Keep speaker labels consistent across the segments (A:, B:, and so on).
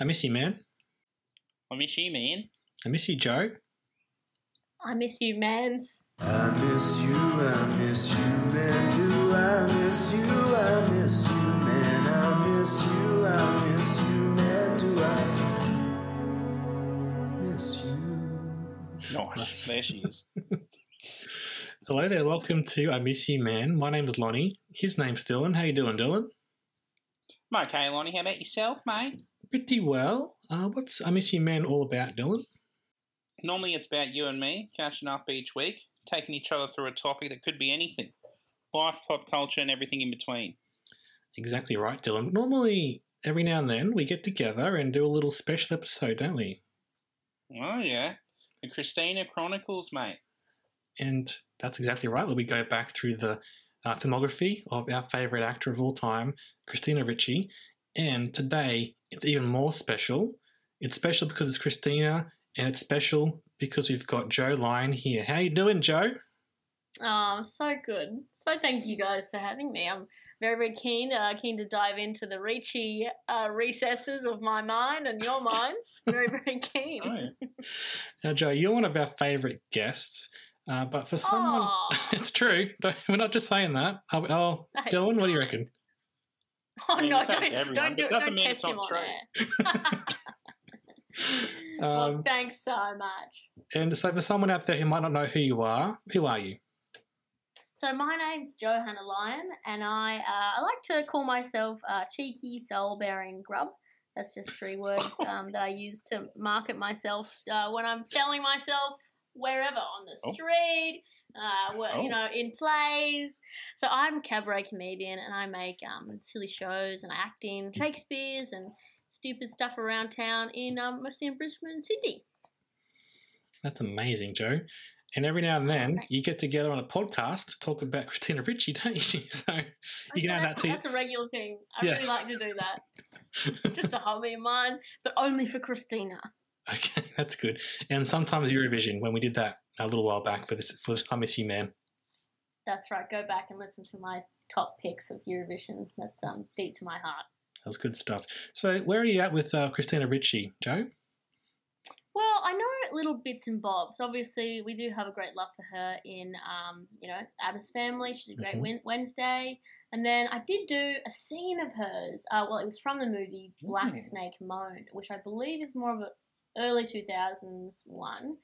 A: I miss you, man.
B: I miss you, man.
A: I miss you, Joe.
C: I miss you, mans.
D: I miss you, I miss you, man. Do I miss you? I miss you, man. I miss you, I miss you, man. Do I miss you?
B: Nice. There she is.
A: Hello there. Welcome to I Miss You, Man. My name is Lonnie. His name's Dylan. How you doing, Dylan?
B: I'm okay, Lonnie. How about yourself, mate?
A: Pretty well. Uh, what's I Miss You, Man all about, Dylan?
B: Normally it's about you and me catching up each week, taking each other through a topic that could be anything life, pop culture, and everything in between.
A: Exactly right, Dylan. Normally, every now and then, we get together and do a little special episode, don't we?
B: Oh, yeah. The Christina Chronicles, mate.
A: And that's exactly right. We go back through the uh, filmography of our favourite actor of all time, Christina Ricci. And today, it's even more special. It's special because it's Christina, and it's special because we've got Joe Lyon here. How you doing, Joe?
C: Oh, so good. So thank you guys for having me. I'm very, very keen, uh, keen to dive into the reachy uh, recesses of my mind and your minds. Very, very keen.
A: Oh, Now, Joe, you're one of our favourite guests. Uh, but for someone,
C: Aw.
A: it's true. We're not just saying that. Oh, oh Dylan, what do you reckon?
C: Oh
B: I mean,
C: no!
B: not
C: Don't,
B: everyone,
C: don't do
B: it
C: it.
B: doesn't
C: Don't test him on
B: true.
C: air. well,
A: Um,
C: thanks so much.
A: and so, for someone out there who might not know who you are, who are you?
C: So my name's Johanna Lyon, and I uh, I like to call myself uh, cheeky soul-bearing grub. That's just three words um, that I use to market myself uh, when I'm selling myself wherever on the
B: Oh.
C: street, uh,
B: Oh.
C: you know, in plays. So I'm a cabaret comedian, and I make um, silly shows and I act in Shakespeare's and stupid stuff around town in um, mostly in Brisbane and Sydney.
A: That's amazing, Joe. And every now and then, you get together on a podcast to talk about Christina Ricci, don't you? So you can add that to
C: that's a regular thing. I
A: Yeah.
C: really like to do that. just a hobby of mine, but only for Christina.
A: Okay, that's good. And sometimes Eurovision, when we did that a little while back for this for I Miss You Man.
C: That's right. Go back and listen to my top picks of Eurovision. That's um deep to my heart.
A: That was good stuff. So where are you at with uh, Christina Ricci, Joe?
C: Well, I know little bits and bobs. Obviously, we do have a great love for her in um you know Addams Family. She's a great
A: Mhm.
C: Wednesday. And then I did do a scene of hers. Uh, well, it was from the movie Black
B: Mm.
C: Snake Moan, which I believe is more of a early two thousands one.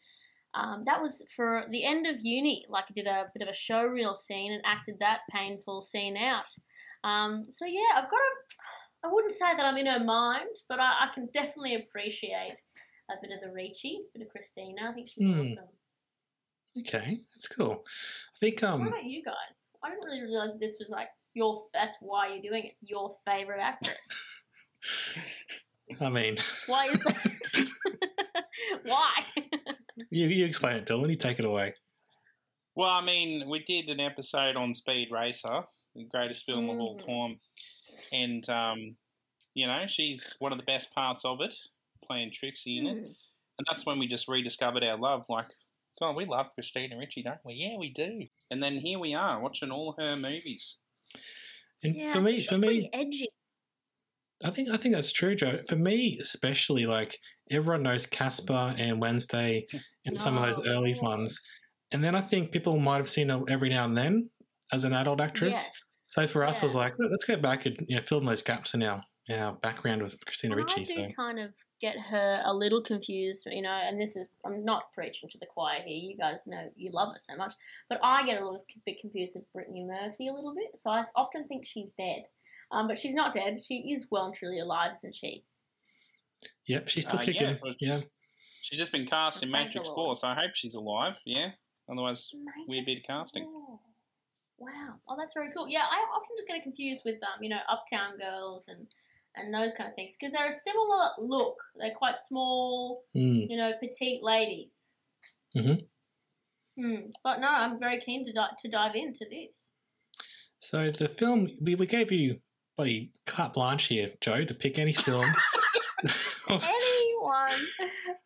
C: Um, that was for the end of uni. Like I did a bit of a show reel scene and acted that painful scene out. Um, so yeah, I've got a. I wouldn't say that I'm in her mind, but I, I can definitely appreciate a bit of the Ricci, a bit of Christina. I think she's
A: Hmm.
C: awesome.
A: Okay, that's cool. I think
C: What
A: um
C: about you guys? I didn't really realize this was like your. That's why you're doing it. Your favorite actress.
A: I mean
C: Why is that? why?
A: you you explain it, Dylan. You take it away.
B: Well, I mean, we did an episode on Speed Racer, the greatest film of all
C: Mhm.
B: time, and um, you know she's one of the best parts of it, playing Trixie in it,
C: Hmm.
B: and that's when we just rediscovered our love. Like, God, we love Christina Ricci, don't we? Yeah, we do. And then here we are watching all her movies.
A: And
C: Yeah,
A: for me,
C: she's
A: for me,
C: edgy.
A: I think I think that's true, Joe. For me, especially, like everyone knows Casper and Wednesday and some of those
C: Oh,
A: early
C: yeah.
A: ones, and then I think people might have seen her every now and then as an adult actress.
C: Yes.
A: So for us, I was like, let's go back and you know, fill in those gaps in our our background with Christina Ricci.
C: I do
A: So
C: kind of get her a little confused, you know, and this is, I'm not preaching to the choir here. You guys know you love her so much. But I get a little bit confused with Brittany Murphy a little bit. So I often think she's dead. Um, but she's not dead. She is well and truly alive, isn't she?
A: yep, she's still
B: Uh,
A: kicking.
B: yeah,
A: Yeah,
B: she's- She's just been cast in Matrix 4, so I hope she's alive, yeah? Otherwise, weird bit of casting.
C: Wow. Oh, that's very cool. Yeah, I often just get confused with um, you know, Uptown Girls and and those kind of things because they're a similar look. They're quite small,
A: Mm.
C: you know, petite ladies.
A: Mhm.
C: Hmm. But no, I'm very keen to di- to dive into this.
A: So the film we, we gave you bloody carte blanche here, Joe, to pick any film.
C: Anyone?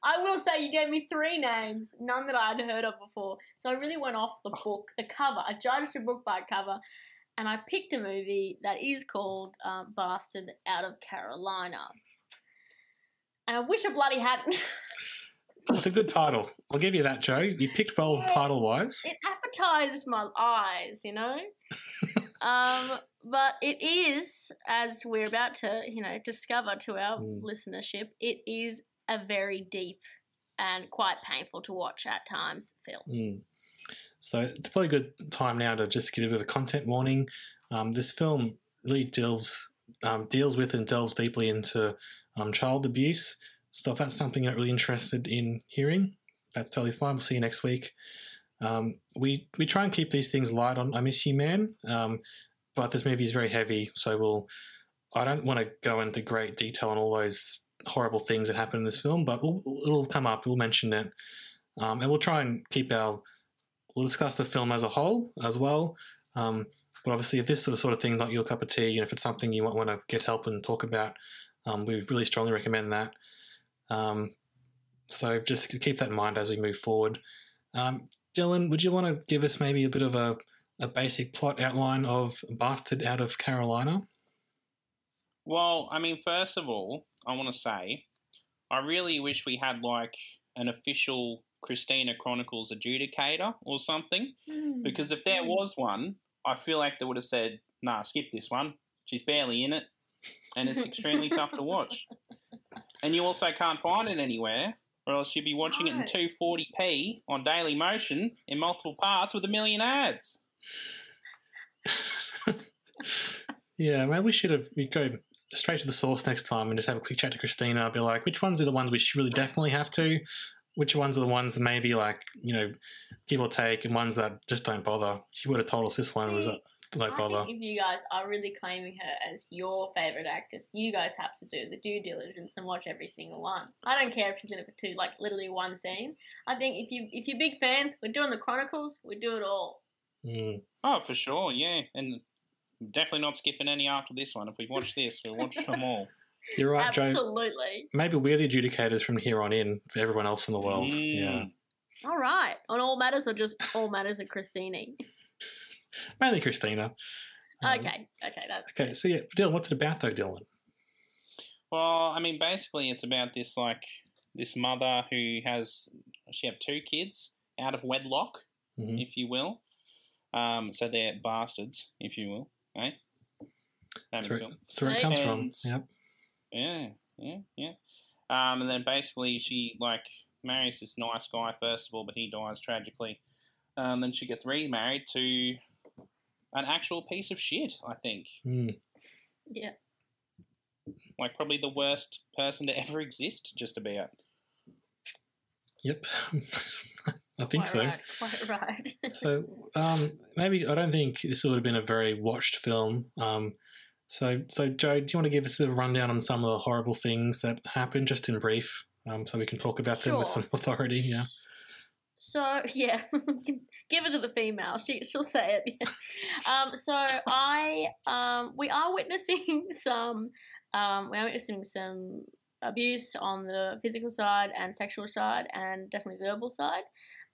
C: I will say you gave me three names, none that I'd heard of before. So I really went off the book, the cover. I judged a book by cover, and I picked a movie that is called um, Bastard Out of Carolina. And I wish I bloody hadn't.
A: it's a good title. I'll give you that, Joe. You picked well
C: Yeah.
A: title wise.
C: it appetized my eyes, you know. um, but it is, as we're about to, you know, discover to our
A: Mm.
C: listenership, it is a very deep and quite painful to watch at times film.
A: Mm. So it's probably a good time now to just give a bit of a content warning. Um, this film really deals um, deals with and delves deeply into um, child abuse. So if that's something you're really interested in hearing, that's totally fine. We'll see you next week. Um, we we try and keep these things light on I Miss You Man, um, but this movie is very heavy, so we'll. I don't want to go into great detail on all those horrible things that happen in this film, but we'll, it'll come up. We'll mention it, um, and we'll try and keep our. We'll discuss the film as a whole as well. Um, but obviously, if this sort of, sort of thing is not your cup of tea, and if it's something you want, want to get help and talk about, um, we really strongly recommend that. Um, so just keep that in mind as we move forward. Um, Dylan, would you want to give us maybe a bit of a, a basic plot outline of Bastard Out of Carolina?
B: Well, I mean, first of all, I want to say I really wish we had like an official Christina Chronicles adjudicator or something. Hmm. Because if there hmm. was one, I feel like they would have said, nah, skip this one. She's barely in it. And it's extremely tough to watch. And you also can't find it anywhere, or else you'd be watching it in 240p on Dailymotion in multiple parts with a million ads.
A: Yeah, maybe we should have we go straight to the source next time and just have a quick chat to Christina. I'll be like, which ones are the ones we should really definitely have to? Which ones are the ones that maybe like you know, give or take, and ones that just don't bother? She would have told us this one was a uh, don't
C: I
A: bother.
C: think if you guys are really claiming her as your favorite actress, you guys have to do the due diligence and watch every single one. I don't care if she's in it for two, like literally one scene. I think if you if you're big fans, we're doing the Chronicles, we do it all.
A: Mm.
B: Oh, for sure, yeah. And definitely not skipping any after this one. If we watch this, we'll watch them all.
A: You're right, Joe.
C: Absolutely.
A: Maybe we're the adjudicators from here on in for everyone else in the world.
B: Mm.
A: Yeah,
C: All right. On all matters or just all matters of Christine?
A: mainly Christina. Um,
C: Okay. Okay. That's
A: Okay, so yeah, Dylan, what's it about though, Dylan?
B: Well, I mean, basically, it's about this like this mother who has she have two kids out of wedlock,
A: Mhm.
B: if you will. Um, so they're bastards, if you will. Eh?
A: That's where, that's where it comes from. Yep.
B: Yeah, yeah, yeah. Um, and then basically she like marries this nice guy first of all, but he dies tragically. Um, then she gets remarried to an actual piece of shit. I think,
A: Mm.
C: yeah.
B: like probably the worst person to ever exist, just about.
A: Yep. I think
C: Quite
A: so.
C: Right, quite right.
A: So um, maybe I don't think this would have been a very watched film. Um, so so Joe, do you want to give us a bit of a rundown on some of the horrible things that happened, just in brief, um, so we can talk about them with some authority? Yeah.
C: So yeah, give it to the female. She she'll say it. um, so I um, we are witnessing some um, we are witnessing some abuse on the physical side and sexual side, and definitely verbal side.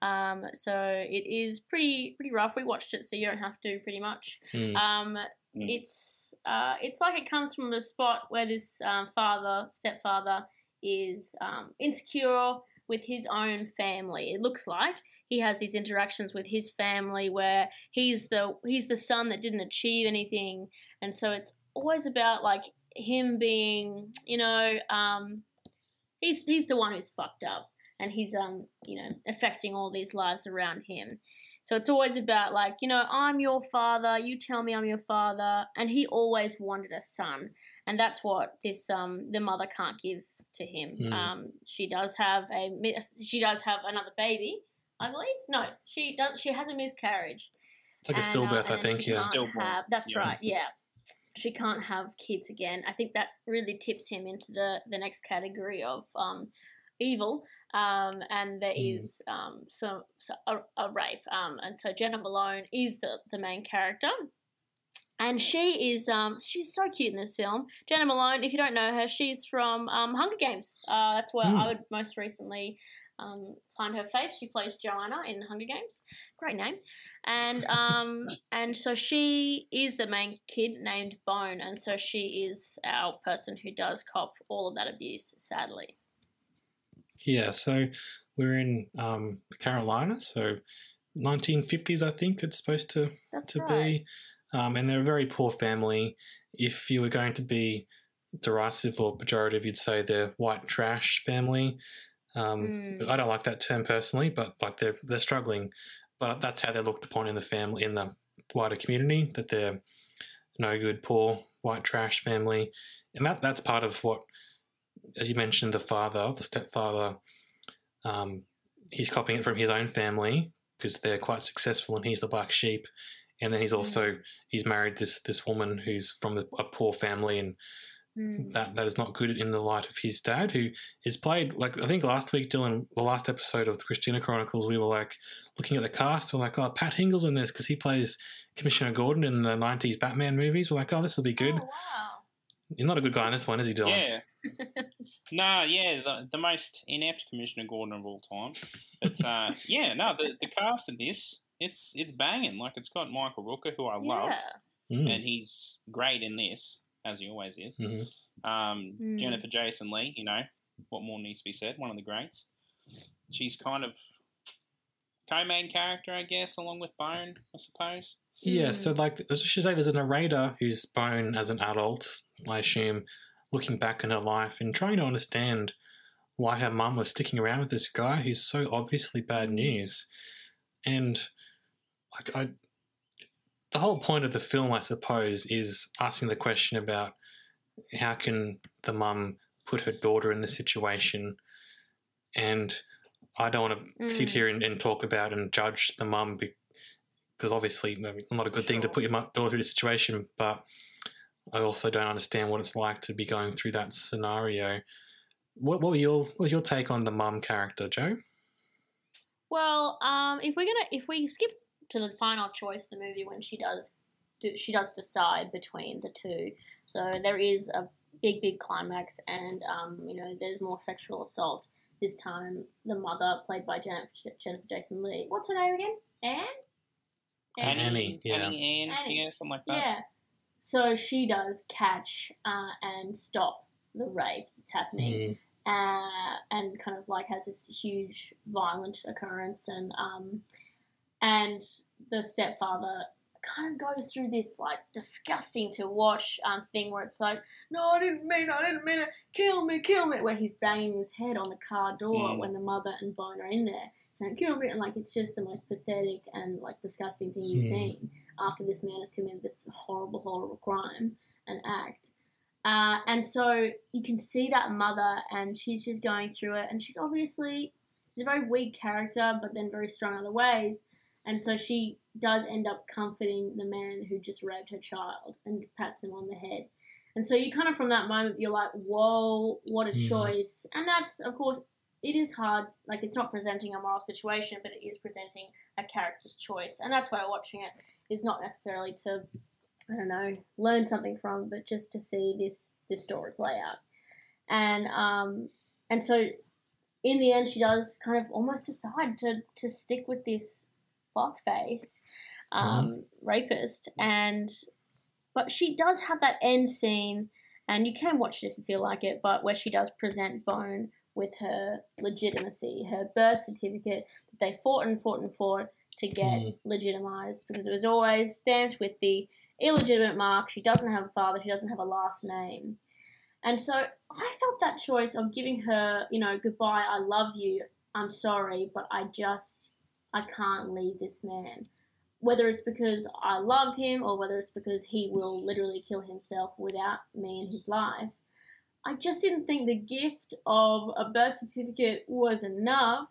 C: Um, so it is pretty pretty rough. We watched it, so you don't have to pretty much.
A: Mm.
C: Um,
B: Mm.
C: It's uh, it's like it comes from the spot where this um, father stepfather is um, insecure with his own family. It looks like he has these interactions with his family where he's the he's the son that didn't achieve anything, and so it's always about like him being you know um, he's he's the one who's fucked up and he's um you know affecting all these lives around him. So it's always about like, you know, I'm your father, you tell me I'm your father, and he always wanted a son, and that's what this um the mother can't give to him.
A: Mm.
C: Um, she does have a she does have another baby, I believe. No, she does. She has a miscarriage,
A: It's like a
C: And, uh,
A: stillbirth, I think. Yeah.
C: can't
B: Stillborn,
C: have- that's
B: yeah.
C: right. Yeah, she can't have kids again. I think that really tips him into the the next category of um, evil. Um, and there
A: Mm.
C: is um, so, so a, a rape. Um, and so Jena Malone is the the main character. And she is um she's so cute in this film. Jena Malone, if you don't know her, she's from um, Hunger Games. Uh, that's where
A: Hmm.
C: I would most recently um, find her face. She plays Joanna in Hunger Games. Great name. And um and so she is the main kid named Bone, and so she is our person who does cop all of that abuse, sadly.
A: Yeah, so we're in um, Carolina, so 1950s, I think it's supposed to
C: That's
A: to
C: right.
A: be. Um, and they're a very poor family. If you were going to be derisive or pejorative, you'd say they're white trash family. Um,
C: Mm.
A: I don't like that term personally, but like they're they're struggling. But that's how they're looked upon in the family in the wider community. That they're no good, poor white trash family, and that that's part of what, as you mentioned, the father, the stepfather, um, he's copying it from his own family because they're quite successful, and he's the black sheep. And then he's also he's married this this woman who's from a, a poor family, and
C: Mm.
A: that that is not good in the light of his dad, who is played like I think last week, Dylan, the last episode of the Christina Chronicles, we were like looking at the cast, we're like, oh, Pat Hingle's in this because he plays Commissioner Gordon in the '90s Batman movies. We're like, oh, this will be good.
C: Oh, wow.
A: He's not a good guy in this one, is he, Dylan?
B: Yeah. no, yeah, the, the most inept Commissioner Gordon of all time. But uh, yeah, no, the, the cast of this, it's it's banging. Like it's got Michael Rooker, who I love,
C: Yeah.
A: Mm.
B: and he's great in this, as he always is.
A: Mhm.
B: Um,
C: Mm.
B: Jennifer Jason Lee, you know, what more needs to be said? One of the greats. She's kind of co-main character, I guess, along with Bone, I suppose.
A: Yeah, so like I should say, there's a narrator who's Bone as an adult, I assume, looking back in her life and trying to understand why her mum was sticking around with this guy who's so obviously bad news. And like I, the whole point of the film, I suppose, is asking the question about how can the mum put her daughter in this situation, and I don't want to sit
C: Mm.
A: here and, and talk about and judge the mum because obviously I mean, not a good thing to put your daughter through the situation, but I also don't understand what it's like to be going through that scenario. What, what were your what was your take on the mum character, Joe?
C: Well, um, if we're gonna if we skip to the final choice the movie when she does do, she does decide between the two, so there is a big big climax, and um, you know there's more sexual assault. This time, the mother, played by Jennifer, Jennifer Jason Lee. What's her name again? Anne.
A: Annie, yeah.
B: Annie, Ann,
C: Annie.
B: yeah, something like that.
C: Yeah. So she does catch uh, and stop the rape that's happening.
A: Mm,
C: uh, and kind of like has this huge violent occurrence and um, and the stepfather kind of goes through this like disgusting to watch um, thing where it's like no I didn't mean it, I didn't mean it kill me kill me where he's banging his head on the car door
B: Mm.
C: when the mother and Bone are in there saying kill me and like it's just the most pathetic and like disgusting thing you've
A: Mm.
C: seen after this man has committed this horrible horrible crime and act uh, and so you can see that mother, and she's just going through it, and she's obviously she's a very weak character, but then very strong in other ways. And so she does end up comforting the man who just raped her child and pats him on the head. And so you kind of from that moment you're like, whoa, what a choice. And that's of course it is hard. Like it's not presenting a moral situation, but it is presenting a character's choice. And that's why watching it is not necessarily to I don't know, learn something from, but just to see this this story play out. And um and so in the end she does kind of almost decide to to stick with this fuckface um rapist and but she does have that end scene and you can watch it if you feel like it, but where she does present Bone with her legitimacy, her birth certificate that they fought and fought and fought to get
A: Mm.
C: legitimized because it was always stamped with the illegitimate mark. She doesn't have a father. She doesn't have a last name. And so I felt that choice of giving her, you know, goodbye, I love you, I'm sorry, but I just, I can't leave this man. Whether it's because I love him or whether it's because he will literally kill himself without me in his life. I just didn't think the gift of a birth certificate was enough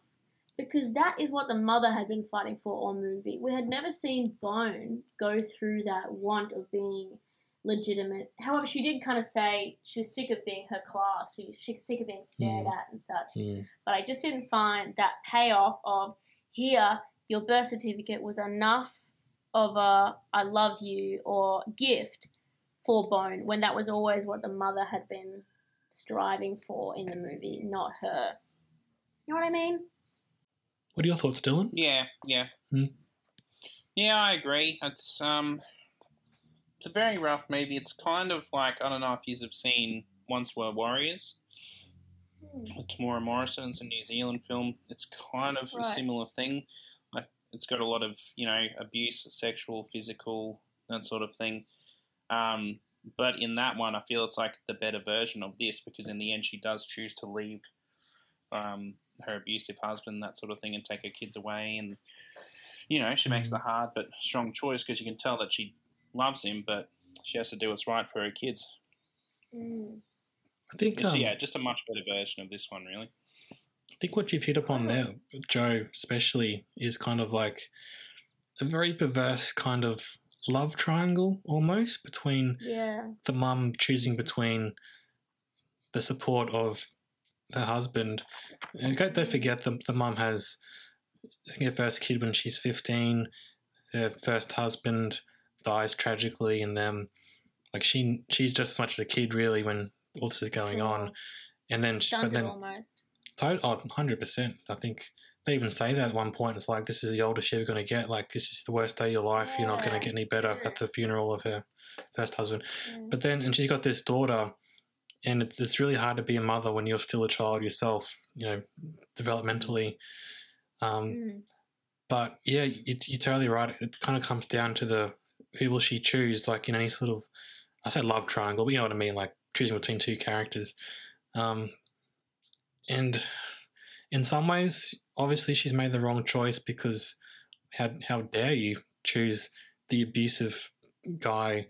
C: because that is what the mother had been fighting for on movie. We had never seen Bone go through that want of being legitimate. However, she did kind of say she was sick of being her class. She was sick of being stared
A: Mm.
C: at and such.
A: Mm.
C: But I just didn't find that payoff of here, your birth certificate was enough of a I love you or gift for Bone when that was always what the mother had been striving for in the movie, not her. You know what I mean?
A: What are your thoughts, Dylan?
B: Yeah, yeah.
A: Hmm.
B: Yeah, I agree. It's um it's a very rough movie. It's kind of like I don't know if you have seen Once Were Warriors. It's Maura Morrison. It's a New Zealand film. It's kind of a similar thing. Like it's got a lot of you know abuse, sexual, physical, that sort of thing. Um, but in that one, I feel it's like the better version of this because in the end, she does choose to leave um, her abusive husband, that sort of thing, and take her kids away. And you know, she makes the hard but strong choice because you can tell that she loves him, but she has to do what's right for her kids.
C: Mm.
A: I think
B: So,
A: um,
B: yeah, just a much better version of this one, really.
A: I think what you've hit upon there, Joe, especially, is kind of like a very perverse kind of love triangle almost between
C: Yeah.
A: the mum choosing between the support of her husband. And don't, forget the, the mum has, I think, her first kid when she's 15. Her first husband dies tragically, and then, like, she she's just as much as a kid, really, when all this is going on. And then, she, but then,
C: almost.
A: to- oh, 100%. I think they even say that at one point. It's like, this is the oldest you're going to get. Like, this is the worst day of your life. You're not going to get any better at the funeral of her first husband.
C: Yeah.
A: But then, and she's got this daughter, and it's, it's really hard to be a mother when you're still a child yourself, you know, developmentally. Um,
C: Mm.
A: but yeah, you, you're totally right. It kind of comes down to the who will she choose, like in any sort of, I say love triangle, but you know what I mean, like choosing between two characters. Um, and in some ways, obviously, she's made the wrong choice because how how dare you choose the abusive guy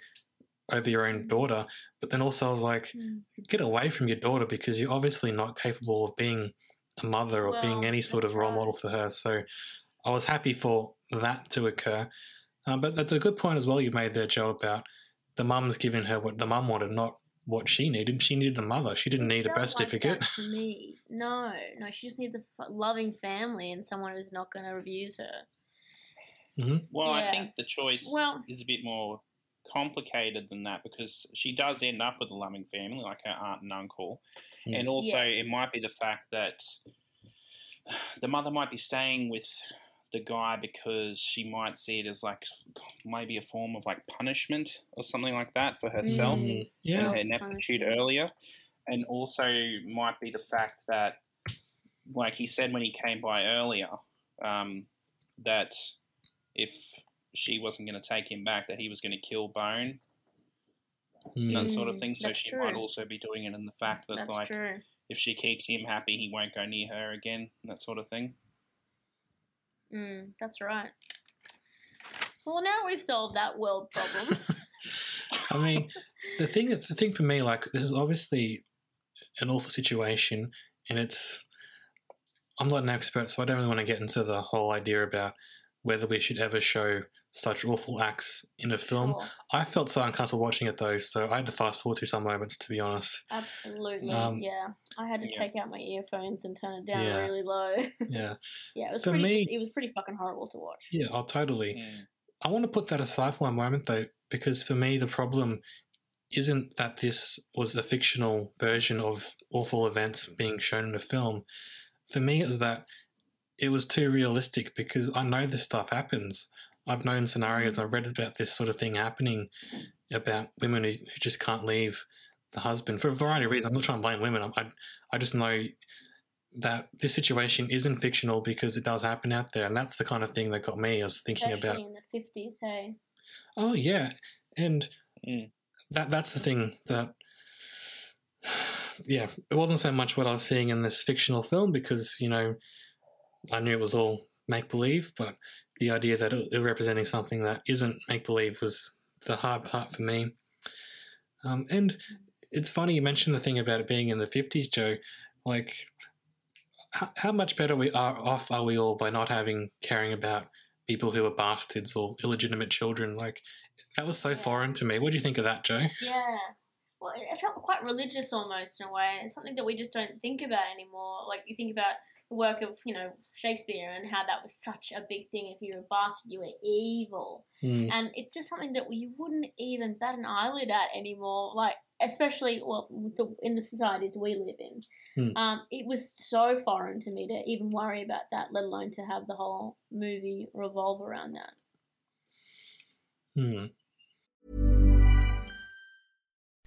A: over your own daughter? But then also, I was like,
C: Mm.
A: get away from your daughter because you're obviously not capable of being a mother or being any sort of role
C: right.
A: model for her. So I was happy for that to occur. Um, but that's a good point as well you made there, Joe, about the mum's giving her what the mum wanted, not what she needed. She needed a mother. She didn't need a birth
C: like
A: certificate.
C: that me, no, no, she just needs a f- loving family and someone who's not going to abuse her.
B: Well, I think the choice
C: Well-
B: is a bit more complicated than that because she does end up with a loving family, like her aunt and uncle.
A: Mm.
B: And also,
C: Yes.
B: it might be the fact that the mother might be staying with the guy because she might see it as like maybe a form of like punishment or something like that for herself
C: Mm.
B: and her ineptitude earlier. And also might be the fact that, like he said when he came by earlier, um, that if she wasn't going to take him back, that he was going to kill Bone and that
A: Mm.
B: sort of
C: Mm,
B: thing. So
C: that's
B: she might also be doing it in the fact that,
C: That's
B: like,
C: true.
B: if she keeps him happy, he won't go near her again, that sort of thing.
C: Mm, that's right. Well, now we've solved that world problem.
A: I mean, the thing the thing for me, like this is obviously an awful situation, and it's I'm not an expert, so I don't really want to get into the whole idea about whether we should ever show such awful acts in a film.
C: Sure.
A: I felt so uncomfortable watching it though, so I had to fast forward through some moments to be honest.
C: Absolutely,
A: Um,
C: yeah. I had to
B: yeah.
C: take out my earphones and turn it down
A: Yeah.
C: really low.
A: Yeah,
C: yeah, it was
A: For
C: pretty.
A: me-
C: it was pretty fucking horrible to watch.
A: yeah, oh, totally.
B: Mm.
A: I want to put that aside for one moment, though, because for me, the problem isn't that this was a fictional version of awful events being shown in a film. For me, it's that it was too realistic because I know this stuff happens. I've known scenarios, I've read about this sort of thing happening about women who, who just can't leave the husband for a variety of reasons. I'm not trying to blame women. I'm- I, I just know that this situation isn't fictional because it does happen out there. And that's the kind of thing that got me. I was thinking
C: Especially
A: about
C: in the fifties. Hey.
A: Oh yeah, and
B: Mm.
A: that that's the thing that yeah, it wasn't so much what I was seeing in this fictional film because you know I knew it was all make believe, but the idea that it, representing something that isn't make believe was the hard part for me. Um, and it's funny you mentioned the thing about it being in the fifties, Joe. Like how, how much better we are off are we all by not having caring about people who are bastards or illegitimate children? Like that was so
C: Yeah.
A: foreign to me. What do you think of that, Joe?
C: Yeah. Well, it felt quite religious almost in a way. It's something that we just don't think about anymore. Like you think about work of you know Shakespeare and how that was such a big thing. If you were a bastard, you were evil,
A: Mm.
C: and it's just something that we wouldn't even bat an eyelid at anymore. Like especially well with the, in the societies we live in.
A: Hmm.
C: Um, it was so foreign to me to even worry about that, let alone to have the whole movie revolve around that.
A: Hmm.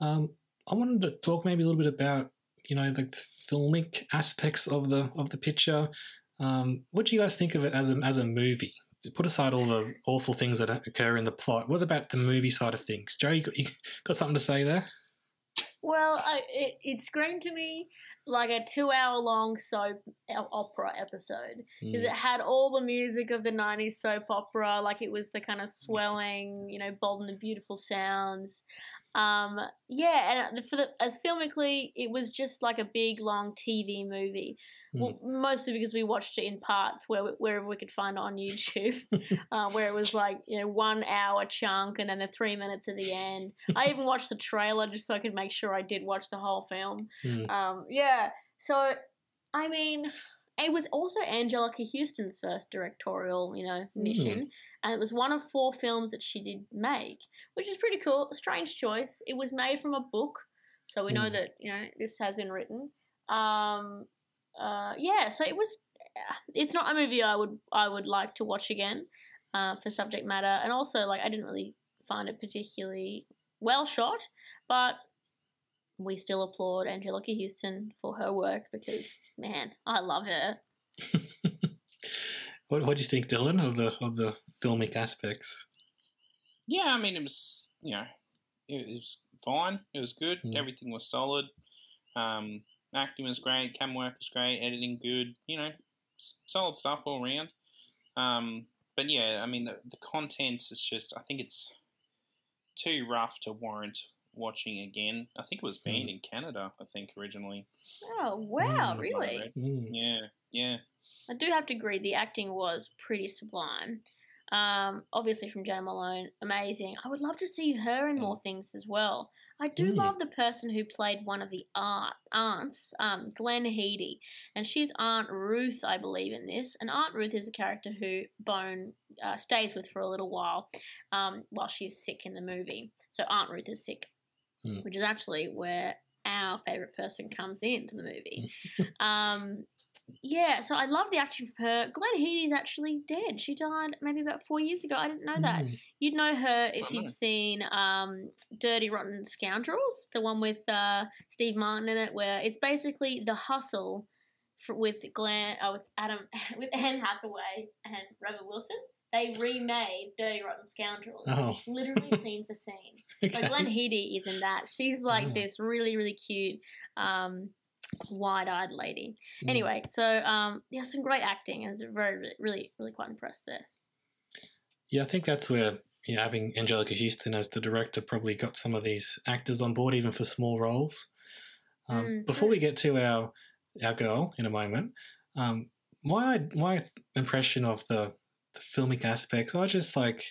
A: Um, I wanted to talk maybe a little bit about you know the filmic aspects of the of the picture. Um, what do you guys think of it as a as a movie? Put aside all the awful things that occur in the plot. What about the movie side of things? Joe, you got, you got something to say there?
C: Well, I, it, it screamed to me like a two-hour-long soap opera episode because
A: Mm.
C: it had all the music of the '90s soap opera, like it was the kind of swelling, you know, bold and the beautiful sounds. Um, yeah, and for the, as filmically, it was just like a big, long TV movie. Well, mostly because we watched it in parts where wherever we could find it on YouTube, uh, where it was like you know one hour chunk and then the three minutes at the end. I even watched the trailer just so I could make sure I did watch the whole film.
A: Mm.
C: Um, yeah, so I mean, it was also Anjelica Huston's first directorial, you know, mission, and it was one of four films that she did make, which is pretty cool. A strange choice. It was made from a book, so we know
A: Mm.
C: that you know this has been written. Um, uh, yeah, so it was. It's not a movie I would I would like to watch again, uh, for subject matter, and also like I didn't really find it particularly well shot, but we still applaud Anjelica Huston for her work because man, I love her.
A: What What do you think, Dylan, of the of the filmic aspects?
B: Yeah, I mean, it was, you know, it was fine. It was good.
A: Mm.
B: Everything was solid. Um, acting was great. Cam work was great. Editing good. You know, solid stuff all around. Um, but yeah, I mean, the, the content is just, I think it's too rough to warrant watching again. I think it was banned in Canada, I think, originally.
C: Oh wow,
A: Mm.
C: really?
A: Mm.
B: Yeah, yeah.
C: I do have to agree, the acting was pretty sublime. Um, obviously from Jane Malone, amazing. I would love to see her in more things as well. I do
A: Mm.
C: love the person who played one of the aunt, aunts, um, Glenne Headly, and she's Aunt Ruth, I believe, in this. And Aunt Ruth is a character who Bone uh, stays with for a little while, um, while she's sick in the movie. So Aunt Ruth is sick,
A: Mm.
C: which is actually where our favorite person comes into the movie. um, yeah, so I love the acting for her. Glenne Headly's actually dead. She died maybe about four years ago. I didn't know that.
A: Mm.
C: You'd know her if
B: Oh,
C: you've seen um, Dirty Rotten Scoundrels, the one with uh, Steve Martin in it, where it's basically the hustle for, with Glenne, uh, with Adam, with Anne Hathaway and Robert Wilson. They remade Dirty Rotten Scoundrels,
A: Oh.
C: literally scene for scene. So Glenne Headly is in that. She's like
A: Oh.
C: this really, really cute, um, wide-eyed lady.
A: Mm.
C: Anyway, so um, yeah, some great acting, and I was very, really, really, really quite impressed there.
A: Yeah, I think that's where you know, having Anjelica Huston as the director probably got some of these actors on board, even for small roles. Um,
C: Mm.
A: Before we get to our our girl in a moment, um, my my impression of the, the filmic aspects, I just like,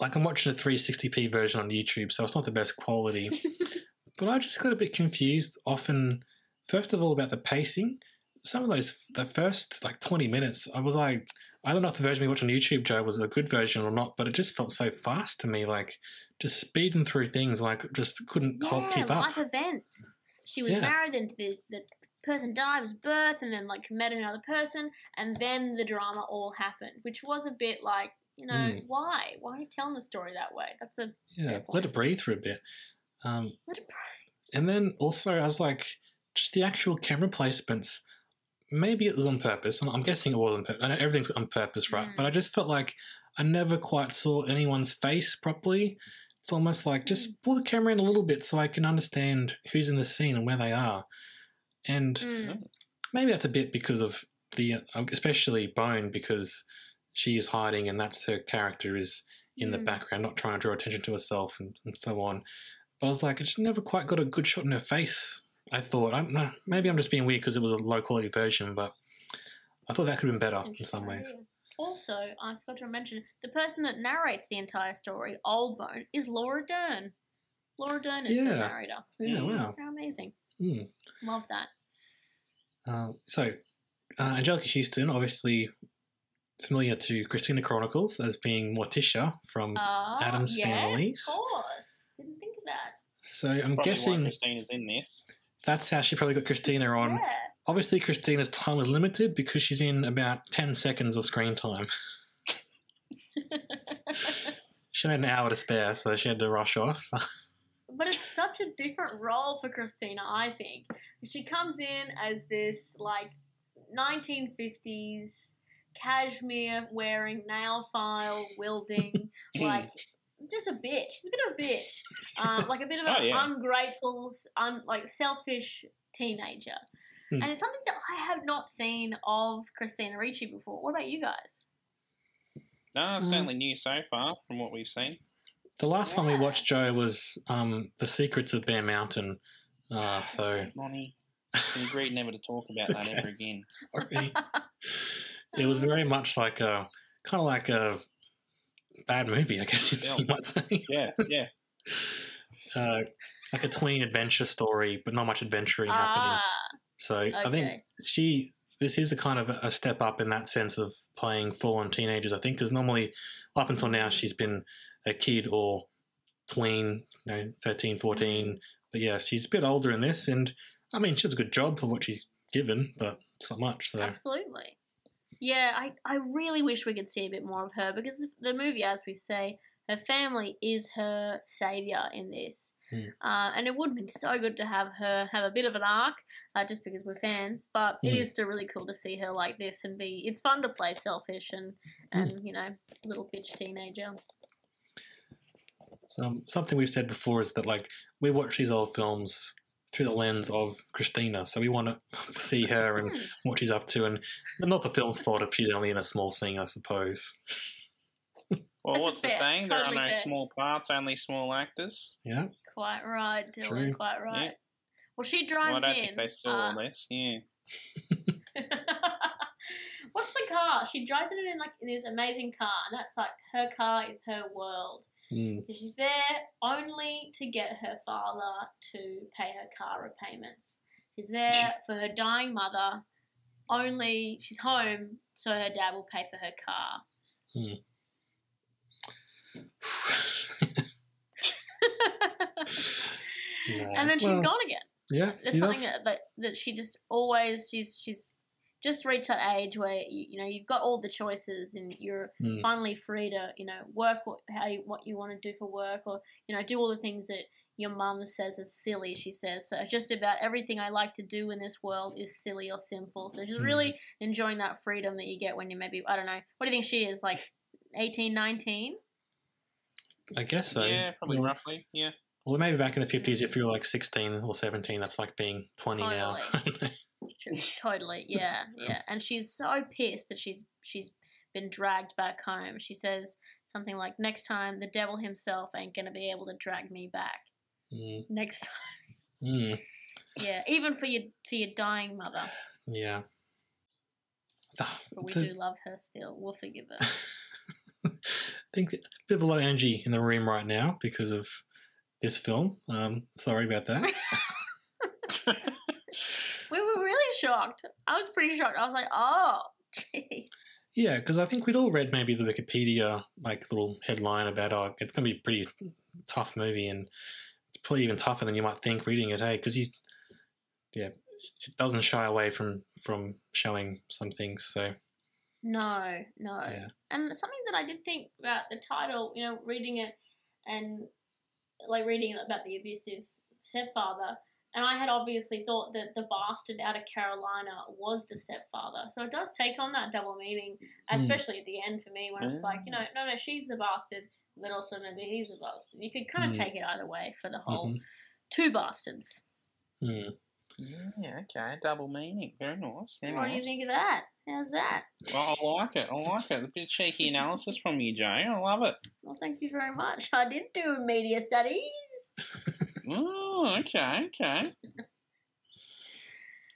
A: like I'm watching a 360p version on YouTube, so it's not the best quality. but I just got a bit confused. Often, first of all, about the pacing. Some of those, the first like twenty minutes, I was like, I don't know if the version we watched on YouTube, Joe, was a good version or not, but it just felt so fast to me, like just speeding through things, like just couldn't hold,
C: yeah,
A: keep up.
C: life events. She was
A: Yeah.
C: married, then the, the person died, was birth, and then like met another person, and then the drama all happened, which was a bit like, you know,
A: Mm.
C: why? Why are you telling the story that way? That's a
A: Yeah, let it breathe for a bit. Um,
C: let it breathe.
A: and then also, I was like, just the actual camera placements. Maybe it was on purpose. I'm guessing it was on purpose. I know everything's on purpose, right? But I just felt like I never quite saw anyone's face properly. It's almost like just pull the camera in a little bit so I can understand who's in the scene and where they are. And
C: Mm.
A: maybe that's a bit because of the, uh, especially Bone, because she is hiding and that's her character is in the
C: Mm.
A: background, not trying to draw attention to herself and, and so on. But I was like, I just never quite got a good shot in her face. I thought, I don't know, maybe I'm just being weird because it was a low quality version, but I thought that could have been better in some ways.
C: Also, I forgot to mention the person that narrates the entire story, Old Bone, is Laura Dern. Laura Dern is the narrator.
A: Yeah, wow.
C: How amazing.
A: Hmm.
C: Love that.
A: Uh, so, uh, Anjelica Huston, obviously familiar to Christina Chronicles as being Morticia from
C: Ah,
A: Addams
C: yes,
A: Families.
C: Of course. Didn't think of that.
A: So I'm guessing
B: Christina's in this.
A: that's how she probably got Christina on.
C: Yeah.
A: Obviously, Christina's time was limited because she's in about 10 seconds of screen time. she had an hour to spare, so she had to rush off.
C: But it's such a different role for Christina, I think. She comes in as this like 1950s cashmere wearing, nail file wielding, like just a bitch. She's a bit of a bitch, um, like a bit of an
B: Oh, yeah.
C: ungrateful, un, like selfish teenager.
A: Hmm.
C: And it's something that I have not seen of Christina Ricci before. What about you guys?
B: No, it's certainly new so far from what we've seen.
A: The last one we watched, Joe, was um, The Secrets of Bear Mountain. Uh, so,
B: Monty, we agreed never to talk about that ever again.
A: sorry. it was very much like a kind of like a bad movie, I guess you'd- you might say.
B: Yeah, yeah.
A: uh, like a tween adventure story, but not much adventuring happening.
C: Ah,
A: So I think she this is a kind of a step up in that sense of playing full on teenagers. I think because normally up until now she's been a kid or tween, you know, 13, 14. But yeah, she's a bit older in this, and I mean she does a good job for what she's given, but it's not much. So
C: Absolutely. Yeah, I, I really wish we could see a bit more of her because the, the movie, as we say, her family is her savior in this.
A: Hmm.
C: Uh, and it would have been so good to have her have a bit of an arc, uh, just because we're fans. But it
A: Hmm.
C: is still really cool to see her like this and be. It's fun to play selfish and and you know little bitch teenager.
A: So, um, something we've said before is that like we watch these old films through the lens of Christina, so we want to see her and what she's up to, and not the film's fault if she's only in a small scene, I suppose.
B: Well, what's the
C: Fair,
B: saying? There are no
C: fair.
B: small parts, only small actors.
A: Yeah,
C: Quite right, Dylan.
A: True.
C: Quite right.
B: Yeah.
C: Well, she drives
B: Well, I
C: drives
B: don't
C: in.
B: think they saw
C: uh,
B: all this. Yeah.
C: What's the car? She drives it in like in this amazing car, and that's like her car is her world.
A: Mm.
C: She's there only to get her father to pay her car repayments. She's there for her dying mother. Only she's home so her dad will pay for her car.
A: Mm. No.
C: and then she's
A: Well,
C: gone again.
A: Yeah, know,
C: something that, that that she just always she's she's just reach that age where you, you know you've got all the choices and you're
A: Mm.
C: finally free to you know work what how you, what you want to do for work or you know do all the things that your mum says is silly. She says so. Just about everything I like to do in this world is silly or simple. So she's
A: Mm.
C: really enjoying that freedom that you get when you maybe I don't know. What do you think she is like? 18, 19?
A: I guess so.
B: yeah, probably
A: Well,
B: roughly. Yeah.
A: Well, maybe back in the fifties, if you were like sixteen or seventeen, that's like being twenty now.
C: True, totally, yeah, yeah. And she's so pissed that she's she's been dragged back home. She says something like, "Next time, the devil himself ain't gonna be able to drag me back."
A: mm.
C: Next time,
A: Mm.
C: yeah. Even for your for your dying mother,
A: Yeah. Ah,
C: but we
A: the-
C: do love her still. We'll forgive her.
A: I think a bit of a low energy in the room right now because of this film. Um, sorry about that.
C: We were shocked. I was pretty shocked. I was like, oh, jeez.
A: yeah, because I think we'd all read maybe the Wikipedia like little headline about oh, it's going to be a pretty tough movie, and it's probably even tougher than you might think reading it. Hey, because he, yeah, it doesn't shy away from from showing some things. So
C: No, no.
A: yeah,
C: And something that I did think about the title, you know, reading it and like reading about the abusive stepfather, and I had obviously thought that the bastard out of Carolina was the stepfather. So it does take on that double meaning,
A: Mm.
C: especially at the end for me when it's like, you know, no, no, she's the bastard, but also maybe he's the bastard. You could kind of
A: Mm.
C: take it either way for the whole
A: Mhm.
C: two bastards.
A: Mm.
B: Yeah, okay, double meaning. Very nice. Very
C: What do you think of that? How's that?
B: Well, I like it. I like it. A bit of cheeky analysis from you, Jay. I love it.
C: Well, thank you very much. I did do media studies.
B: Oh, okay, okay.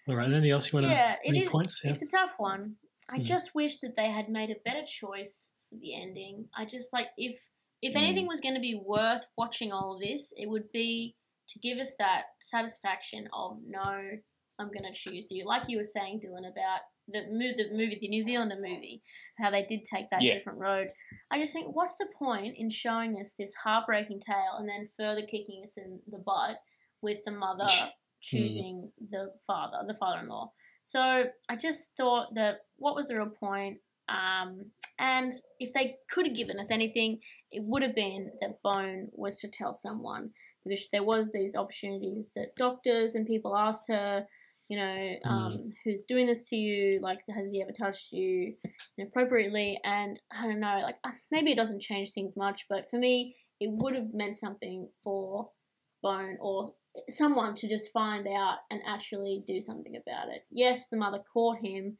A: All right. Anything else you want to?
C: yeah, it
A: any
C: is.
A: points? Yeah.
C: It's a tough one. I
A: Mm.
C: just wish that they had made a better choice for the ending. I just like if if
A: Mm.
C: anything was going to be worth watching all of this, it would be to give us that satisfaction of no, I'm going to choose you. Like you were saying, Dylan, about the movie, the movie, the New Zealander movie, how they did take that
B: Yeah.
C: different road. I just think, what's the point in showing us this heartbreaking tale and then further kicking us in the butt with the mother choosing the father, the father-in-law? So I just thought that what was the real point? Um, and if they could have given us anything, it would have been that Bone was to tell someone because there was these opportunities that doctors and people asked her, you know, um, who's doing this to you? Like, has he ever touched you inappropriately? And I don't know, like maybe it doesn't change things much, but for me, it would have meant something for Bone or someone to just find out and actually do something about it. Yes, the mother caught him,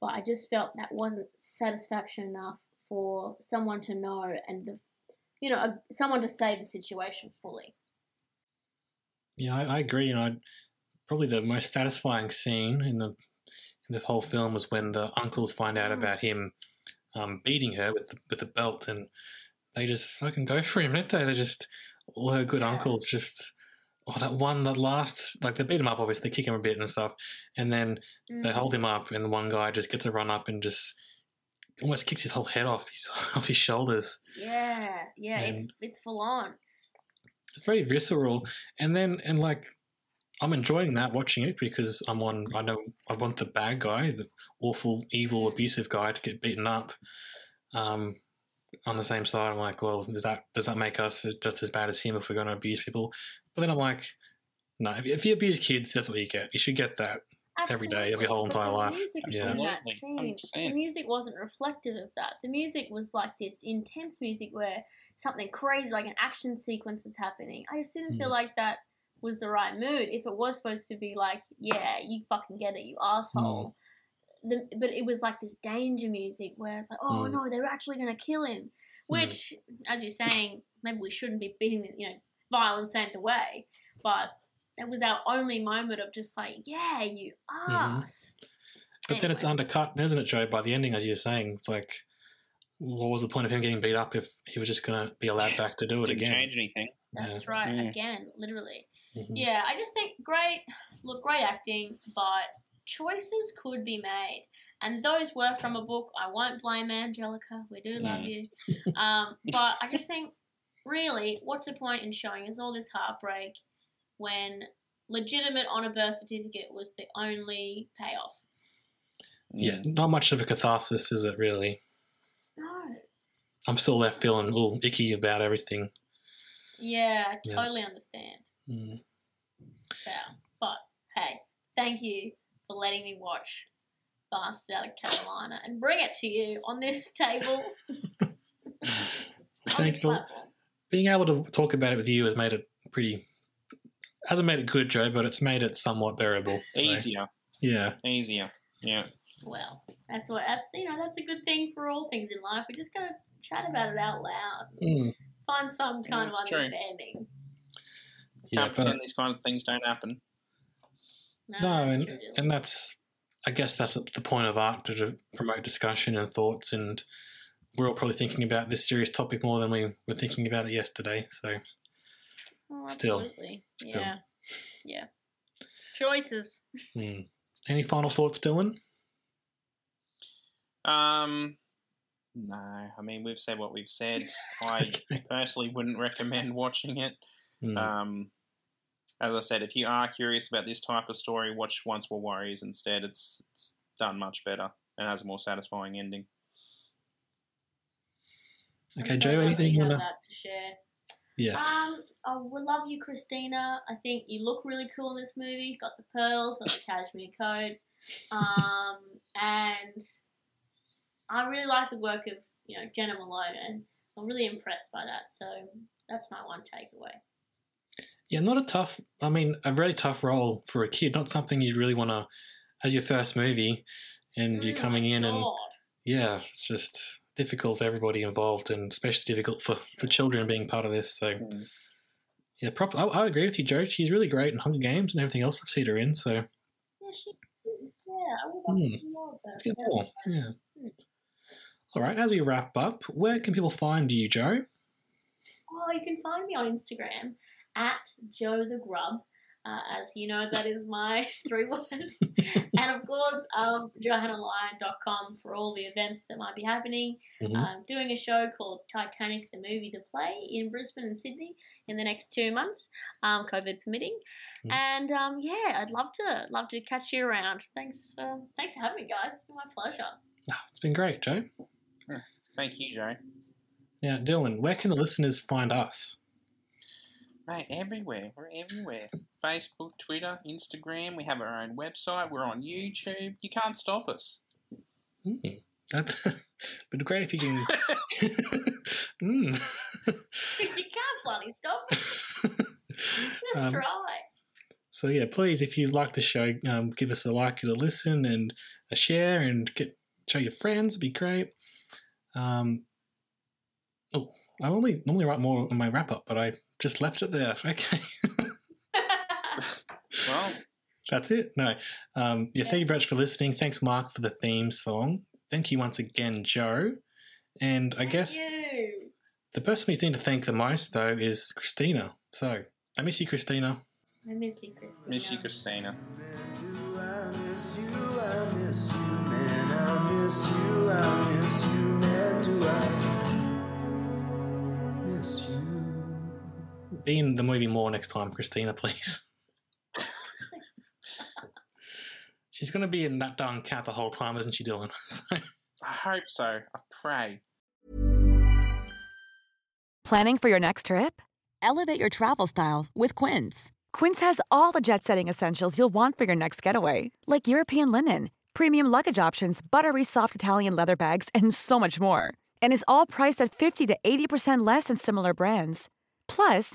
C: but I just felt that wasn't satisfaction enough for someone to know and the, you know, a, someone to save the situation fully.
A: Yeah, I, I agree. You know, I'd- probably the most satisfying scene in the in the whole film was when the uncles find out
C: Mm.
A: about him um, beating her with the, with the belt, and they just fucking go for him, don't they? They just all her good
C: Yeah.
A: uncles just. Oh, that one, that last, like they beat him up, obviously, they kick him a bit and stuff, and then they
C: Mm.
A: hold him up, and the one guy just gets a run up and just almost kicks his whole head off his off his shoulders.
C: Yeah, yeah, it's it's full on.
A: it's very visceral and then and like i'm enjoying that watching it because i'm on i know i want the bad guy the awful evil abusive guy to get beaten up. Um on the same side i'm like well does that does that make us just as bad as him if we're going to abuse people? But then i'm like no if, if you abuse kids that's what you get. You should get that every day of your whole entire
C: the
A: life.
C: music
A: yeah.
C: that
B: Absolutely,
C: scene, the music wasn't reflective of that. The music was like this intense music where something crazy, like an action sequence, was happening. I just didn't feel
A: Mm.
C: like that was the right mood. If it was supposed to be like, yeah, you fucking get it, you asshole. Mm. The, but it was like this danger music where it's like, oh
A: Mm.
C: no, they're actually going to kill him. Mm. Which, as you're saying, maybe we shouldn't be beating, you know, violence ain't the way. But it was our only moment of just like, yeah, you mm-hmm. ass.
A: but then it's undercut isn't it joe by the ending as you're saying it's like what was the point of him getting beat up if he was just going to be allowed back to do it
B: Didn't
A: again
B: change anything.
C: That's right.
B: Yeah.
C: Again, literally.
A: Mhm.
C: Yeah, I just think great. Look, great acting, but choices could be made, and those were from a book. I won't blame Anjelica. We do love you, um, but I just think, really, what's the point in showing us all this heartbreak when legitimate on a birth certificate was the only payoff?
A: yeah not much of a catharsis is it really
C: No.
A: I'm still left feeling a little icky about everything.
C: Yeah, I
A: Yeah.
C: totally understand.
A: Mm.
C: Yeah, but hey, thank you for letting me watch Bastard out of Carolina and bring it to you on this table. on
A: Thanks
C: this
A: for being able to talk about it with you has made it pretty. Hasn't made it good, Joe, but it's made it somewhat bearable. so,
B: Easier.
A: Yeah.
B: Easier. Yeah.
C: Well, that's what that's you know that's a good thing for all things in life. We just gotta chat about it out loud,
A: Mm.
C: Find some kind of
B: That's true.
C: understanding.
A: Yeah,
B: Can't
A: but
B: pretend these kind of things don't happen.
C: No,
A: no, and
C: true,
A: and that's, I guess that's the point of art to, to promote discussion and thoughts, and we're all probably thinking about this serious topic more than we were thinking about it yesterday. So
C: Oh,
A: Still.
C: absolutely.
A: Still.
C: Yeah. Yeah. Choices.
A: Hmm. Any final thoughts, Dylan?
B: Um, no, I mean we've said what we've said. I personally wouldn't recommend watching it.
A: Hmm.
B: Um, as I said, if you are curious about this type of story, watch Once Were Warriors instead. It's it's done much better and has a more satisfying ending.
A: okay,
C: I'm so
A: Joe, anything you want to?
C: to share.
A: Yeah.
C: Um, I would love you, Christina. I think you look really cool in this movie. Got the pearls, got the cashmere coat, um, and I really like the work of you know Jena Malone, and I'm really impressed by that. So that's my one takeaway.
A: Yeah, not a tough. I mean, a really tough role for a kid. Not something you'd really want to as your first movie, and you're
C: Oh
A: coming
C: my
A: in and yeah, it's just difficult for everybody involved, and especially difficult for for children being part of this. So
B: Mm.
A: yeah, prop. I, I agree with you, Joe. She's really great in Hunger Games and everything else I've seen her in. So
C: yeah, she, yeah, I would love to more of that.
A: let's get
C: Yeah.
A: more. Yeah. All right. As we wrap up, where can people find you, Joe?
C: Oh, you can find me on Instagram at Joe the Grub. Uh, as you know, that is my three words. and of course, um, johannalyon.com for all the events that might be happening.
A: Mhm.
C: I'm doing a show called Titanic the Movie the Play in Brisbane and Sydney in the next two months, um, COVID permitting.
A: Mm.
C: And um, yeah, I'd love to love to catch you around. Thanks for thanks for having me, guys. It's been my pleasure.
A: Ah, it's been great, Joe.
B: Thank you, Joe.
A: Now, Dylan, where can the listeners find us?
B: Mate, everywhere. We're everywhere. Facebook, Twitter, Instagram. We have our own website. We're on YouTube. You can't stop us.
A: Hmm. That would be great if you can. mm.
C: you can't bloody stop. Just
A: Um,
C: try.
A: So yeah, please, if you like the show, um, give us a like and a listen and a share and get show your friends. It'd be great. Um, oh, I only normally write more on my wrap up, but I just left it there. Okay,
B: Well,
A: that's it. No, um, yeah. Thank you very much for listening. Thanks, Mark, for the theme song. Thank you once again, Joe. And I guess
C: you.
A: the person we need to thank the most though is Christina. So I miss you, Christina.
C: I miss you, Christina.
B: miss you, Christina.
D: Do I miss you? I miss you, man. I miss you. I miss you,
A: Be in the movie more next time, Christina, please. She's going to be in that darn cat the whole time, isn't she, Dylan? So,
B: I hope so. I pray.
E: Planning for your next trip? Elevate your travel style with Quince. Quince has all the jet setting essentials you'll want for your next getaway, like European linen, premium luggage options, buttery soft Italian leather bags, and so much more. And is all priced at 50 to 80% less than similar brands. Plus,